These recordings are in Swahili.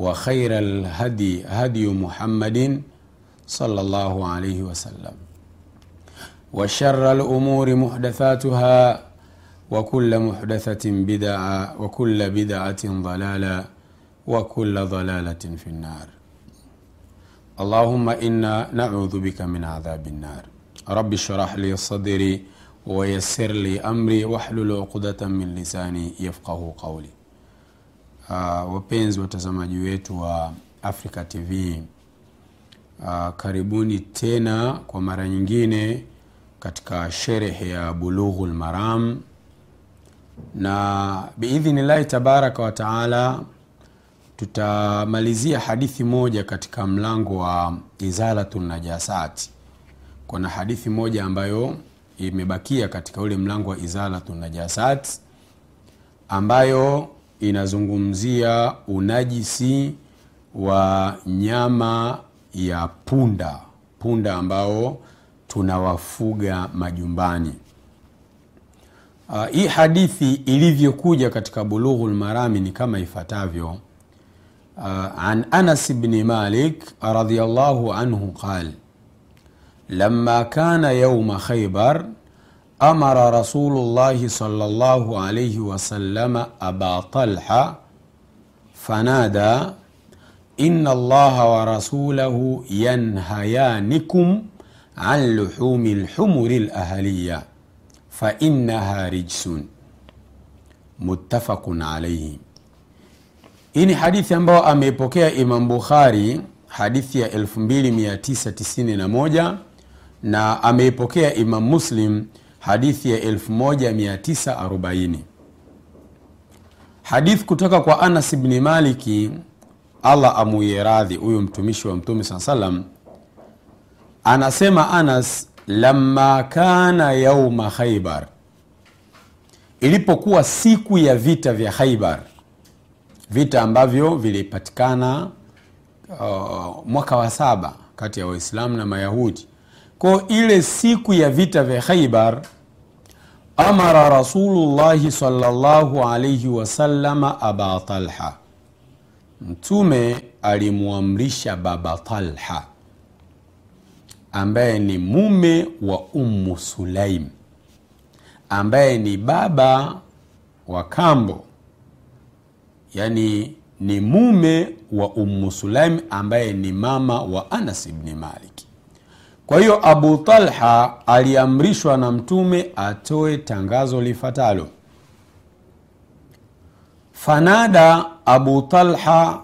وخير الهدي هدي محمد صلى الله عليه وسلم. وشر الأمور محدثاتها وكل محدثة بدعة وكل بدعة ضلالة وكل ضلالة في النار. اللهم إنا نعوذ بك من عذاب النار. رب اشرح لي صدري ويسر لي أمري واحلل عقدة من lisani yafqahu qawli. Uh, wapenzi watazamaji wetu wa Africa TV uh, karibuni tena kwa mara nyingine katika sherehe ya Bulughul Maram na biidhnillahi tabaraka wa taala tutamalizia hadithi moja katika mlango wa izalatu najasati. Kuna hadithi moja ambayo imebakia katika ule mlango wa izalatu najasati ambayo inazungumzia unajisi wa nyama ya punda, punda ambao tunawafuga majumbani. Uh, hii hadithi ilivyokuja katika Bulughul Marami ni kama ifuatavyo. Uh, an Anas bni Malik radhiyallahu anhu qal lama kana yauma Khaybar amara Rasulullahi sallallahu alayhi wasallama aba Talha fanada inna Allaha wa rasulahu yanhayanikum an luhumi lhumuri lahaliya fainaha rijsun muttafaqun alaihi. Hii ni hadithi ambayo ameipokea Imam Bukhari, hadithi ya 2991 na ameipokea Imam Muslim, hadithi ya 1940. Hadithi kutoka kwa Anas bni Maliki, Allah amuye radhi, huyu mtumishi wa Mtume saa salam, anasema Anas lamma kana yauma Khaibar, ilipokuwa siku ya vita vya Khaibar, vita ambavyo vilipatikana uh, mwaka wa saba kati ya Waislamu na Mayahudi. Kwa ile siku ya vita vya Khaibar, amara Rasulullahi salllahu alaihi wasalama aba Talha, Mtume alimwamrisha baba Talha ambaye ni mume wa Ummu Sulaim ambaye ni baba wa kambo, yani ni mume wa Ummu Sulaim ambaye ni mama wa Anas ibni Malik. Kwa hiyo Abu Talha aliamrishwa na Mtume atoe tangazo lifatalo: fanada Abu Talha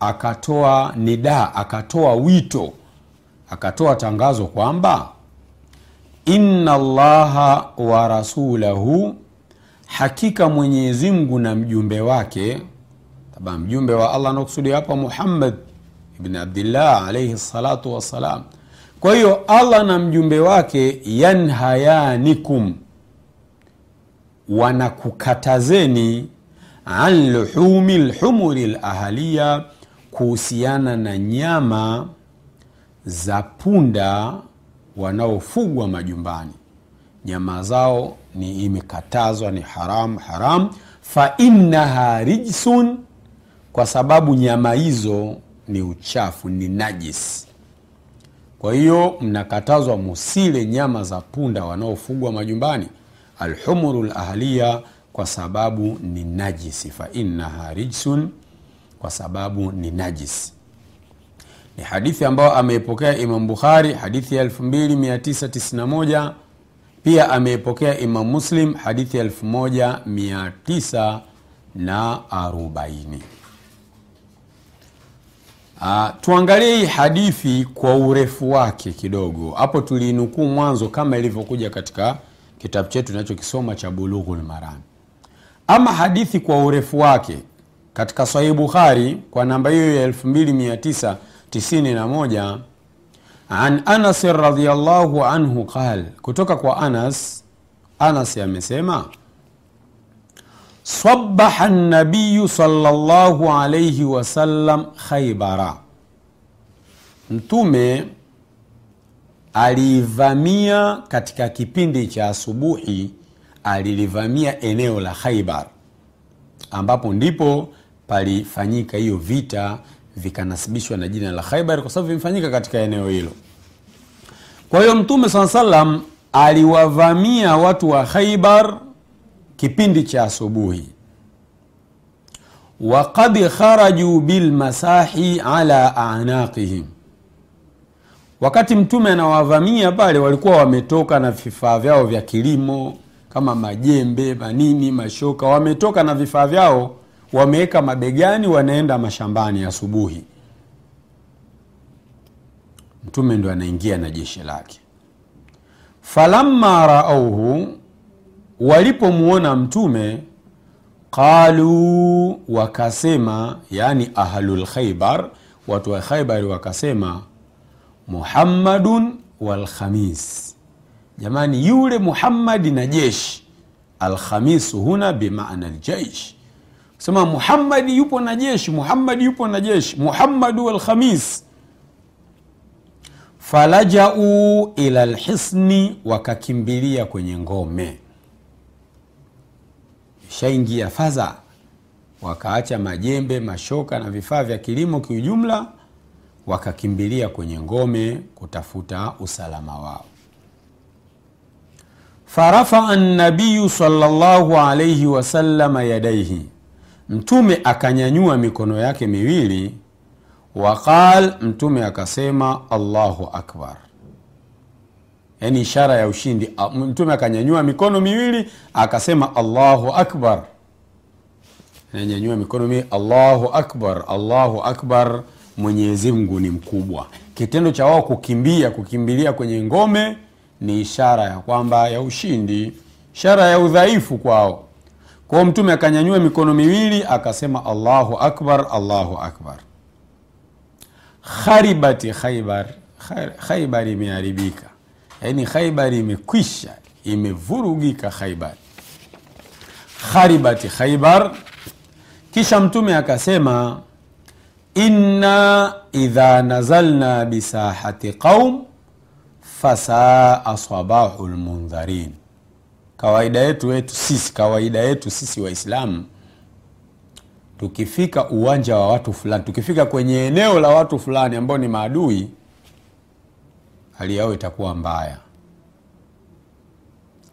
akatoa nida, akatoa wito akatoa tangazo kwamba inna allaha wa rasulahu, hakika Mwenyezi Mungu na mjumbe wake. Taba mjumbe wa Allah anakusudia hapa Muhammad ibn Abdillah alaihi salatu wassalam. Kwa hiyo Allah na mjumbe wake yanhayanikum, wanakukatazeni an luhumi lhumuri lahalia, kuhusiana na nyama za punda wanaofugwa majumbani. Nyama zao ni imekatazwa, ni haram haram. fainaha rijsun, kwa sababu nyama hizo ni uchafu, ni najis. Kwa hiyo mnakatazwa musile nyama za punda wanaofugwa majumbani, alhumuru lahaliya, kwa sababu ni najisi. Fa innaha rijsun, kwa sababu ni najisi. Ni hadithi ambayo ameipokea Imam Bukhari, hadithi ya 2991 pia ameipokea Imam Muslim, hadithi ya 1940. Uh, tuangalie hii hadithi kwa urefu wake kidogo. Hapo tuliinukuu mwanzo kama ilivyokuja katika kitabu chetu tunachokisoma cha Bulughul Maram. Ama hadithi kwa urefu wake katika Sahih Bukhari kwa namba hiyo ya 2991 an Anas radhiyallahu anhu qal, kutoka kwa Anas. Anas amesema sabaha nabiyu sallallahu alaihi wasallam khaibara Mtume aliivamia katika kipindi cha asubuhi, alilivamia eneo la Khaybar, ambapo ndipo palifanyika hiyo vita, vikanasibishwa na jina la Khaybar kwa sababu vimefanyika katika eneo hilo. Kwa hiyo Mtume saa salam aliwavamia watu wa Khaybar kipindi cha asubuhi, waqad kharaju bilmasahi ala anaqihim. Wakati mtume anawavamia pale, walikuwa wametoka na vifaa vyao vya kilimo kama majembe, manini, mashoka, wametoka na vifaa vyao wameweka mabegani, wanaenda mashambani asubuhi. Mtume ndo anaingia na jeshi lake. falamma raauhu walipomwona mtume qalu, wakasema, yani ahlul Khaybar, watu wa Khaybari wakasema, Muhammadun walkhamis, jamani, yule Muhammadi na jeshi. Alkhamisu huna bimana ljaish, sema Muhammadi yupo na jeshi, Muhammadi yupo na jeshi, Muhammadu walkhamis. Falajau ila lhisni, wakakimbilia kwenye ngome shaingia fadha, wakaacha majembe, mashoka na vifaa vya kilimo kiujumla, wakakimbilia kwenye ngome kutafuta usalama wao. Farafaa nabiyu sallallahu alayhi wasallama yadaihi, Mtume akanyanyua mikono yake miwili. Waqal, Mtume akasema Allahu akbar yaani ishara ya ushindi. Mtume akanyanyua mikono miwili akasema Allahu akbar, nanyanyua mikono miwili Allahu akbar, Allahu akbar, Mwenyezi ni mkubwa. Kitendo cha wao kukimbia, kukimbilia kwenye ngome ni ishara ya kwamba ya ushindi, ishara ya udhaifu kwao. Kwao Mtume akanyanyua mikono miwili akasema Allahu akbar, Allahu akbar. Kharibati Khaibar, Khaibar imeharibika Yaani Khaibari imekwisha, imevurugika Khaibar, kharibati Khaibar. Kisha Mtume akasema inna idha nazalna bisahati qaum fasaa sabahu lmundharin. Kawaida yetu wetu sisi, kawaida yetu sisi Waislamu, tukifika uwanja wa watu fulani, tukifika kwenye eneo la watu fulani ambao ni maadui hali yao itakuwa mbaya.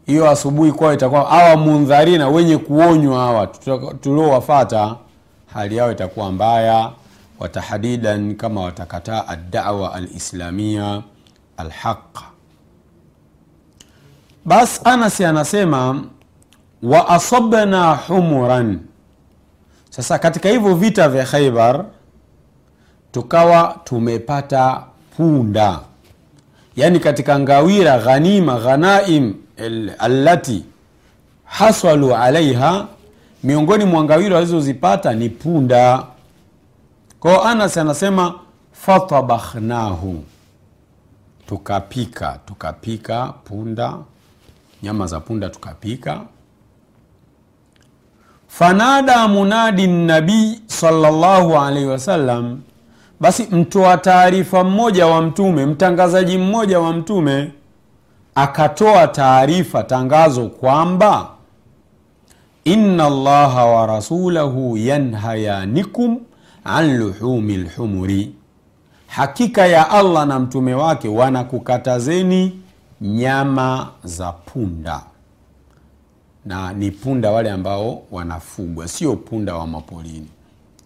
Hiyo asubuhi kwao itakuwa hawa mundharina, wenye kuonywa hawa tuliowafata, hali yao itakuwa mbaya. Watahadidan, kama watakataa addawa alislamia alhaq. Bas Anasi anasema wa asabna humuran. Sasa katika hivyo vita vya Khaibar tukawa tumepata punda yaani katika ngawira ghanima ghanaim allati haswalu alaiha, miongoni mwa ngawira walizozipata ni punda. Kwao Anas anasema fatabakhnahu, tukapika tukapika punda, nyama za punda tukapika. fanada munadi nabii sallallahu alaihi wasallam basi mtoa taarifa mmoja wa mtume mtangazaji mmoja wa mtume akatoa taarifa tangazo kwamba inna llaha wa rasulahu yanhayanikum an luhumi lhumuri hakika ya allah na mtume wake wanakukatazeni nyama za punda. Na ni punda wale ambao wanafugwa sio punda wa mapolini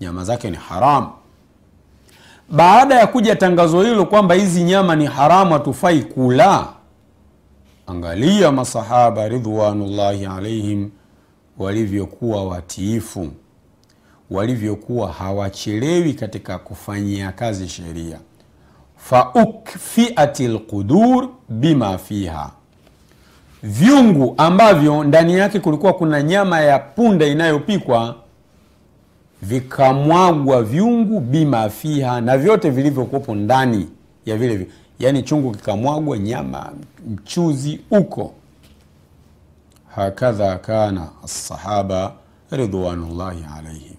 nyama zake ni haramu baada ya kuja tangazo hilo kwamba hizi nyama ni haramu hatufai kula angalia masahaba ridwanullahi alaihim walivyokuwa watiifu walivyokuwa hawachelewi katika kufanyia kazi sheria. Faukfiat lqudur bima fiha vyungu ambavyo ndani yake kulikuwa kuna nyama ya punda inayopikwa vikamwagwa vyungu bima fiha na vyote vilivyokuwepo ndani ya vile vi- yaani chungu kikamwagwa nyama mchuzi uko. Hakadha kana alsahaba ridwanullahi alaihim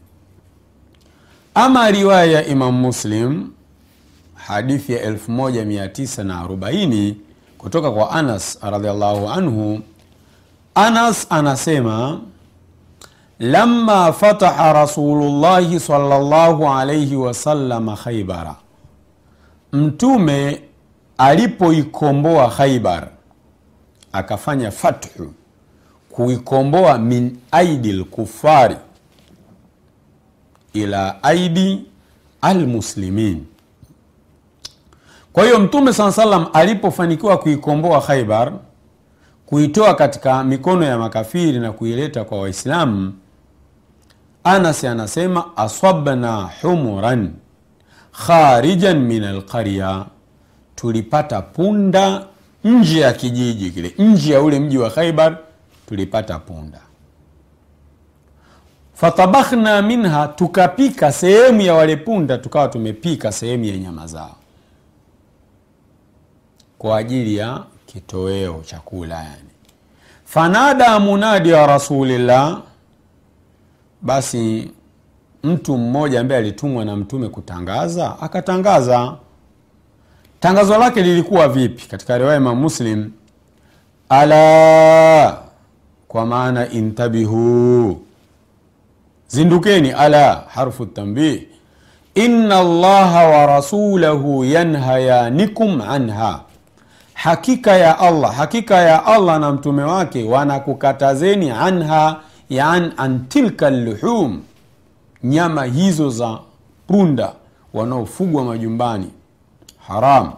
ama riwaya ya imam muslim hadithi ya 1940 kutoka kwa anas radiallahu anhu anas anasema lama fataha rasulullahi salllahu wasalama khaibara mtume alipoikomboa khaibar akafanya fathu kuikomboa min aidi lkufari ila aidi almuslimin. Kwa hiyo mtume saa salam alipofanikiwa kuikomboa khaibar kuitoa katika mikono ya makafiri na kuileta kwa waislamu anas anasema asabna humuran kharijan min alqarya. Tulipata punda nje ya kijiji kile nje ya ule mji wa khaibar tulipata punda. Fatabakhna minha tukapika sehemu ya wale punda tukawa tumepika sehemu ya nyama zao. Kwa ajili ya kitoweo chakula yani. Fanada munadi wa rasulillah basi mtu mmoja ambaye alitumwa na mtume kutangaza akatangaza. Tangazo lake lilikuwa vipi katika riwaya imam muslim? Ala kwa maana intabihu. Zindukeni ala harfu tambih inna allaha wa rasulahu yanhayanikum anha. Hakika ya allah hakika ya allah na mtume wake wanakukatazeni anha yan an tilka luhum nyama hizo za punda wanaofugwa majumbani. Haram.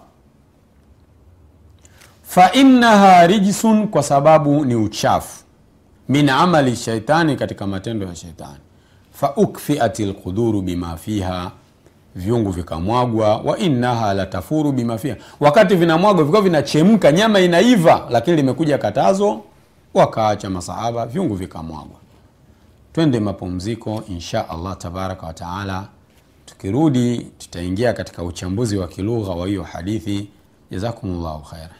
Fainaha rijsun kwa sababu ni uchafu. Min amali shaitani katika matendo ya shaitani. Faukfiat lquduru bima fiha vyungu vikamwagwa. Wa innaha latafuru bima fiha. Wakati vinamwagwa vilikuwa vinachemka nyama inaiva lakini limekuja katazo wakaacha masahaba vyungu vikamwagwa twende mapumziko insha allah tabaraka wataala tukirudi tutaingia katika uchambuzi wa kilugha wa hiyo hadithi. Jazakumllahu khairan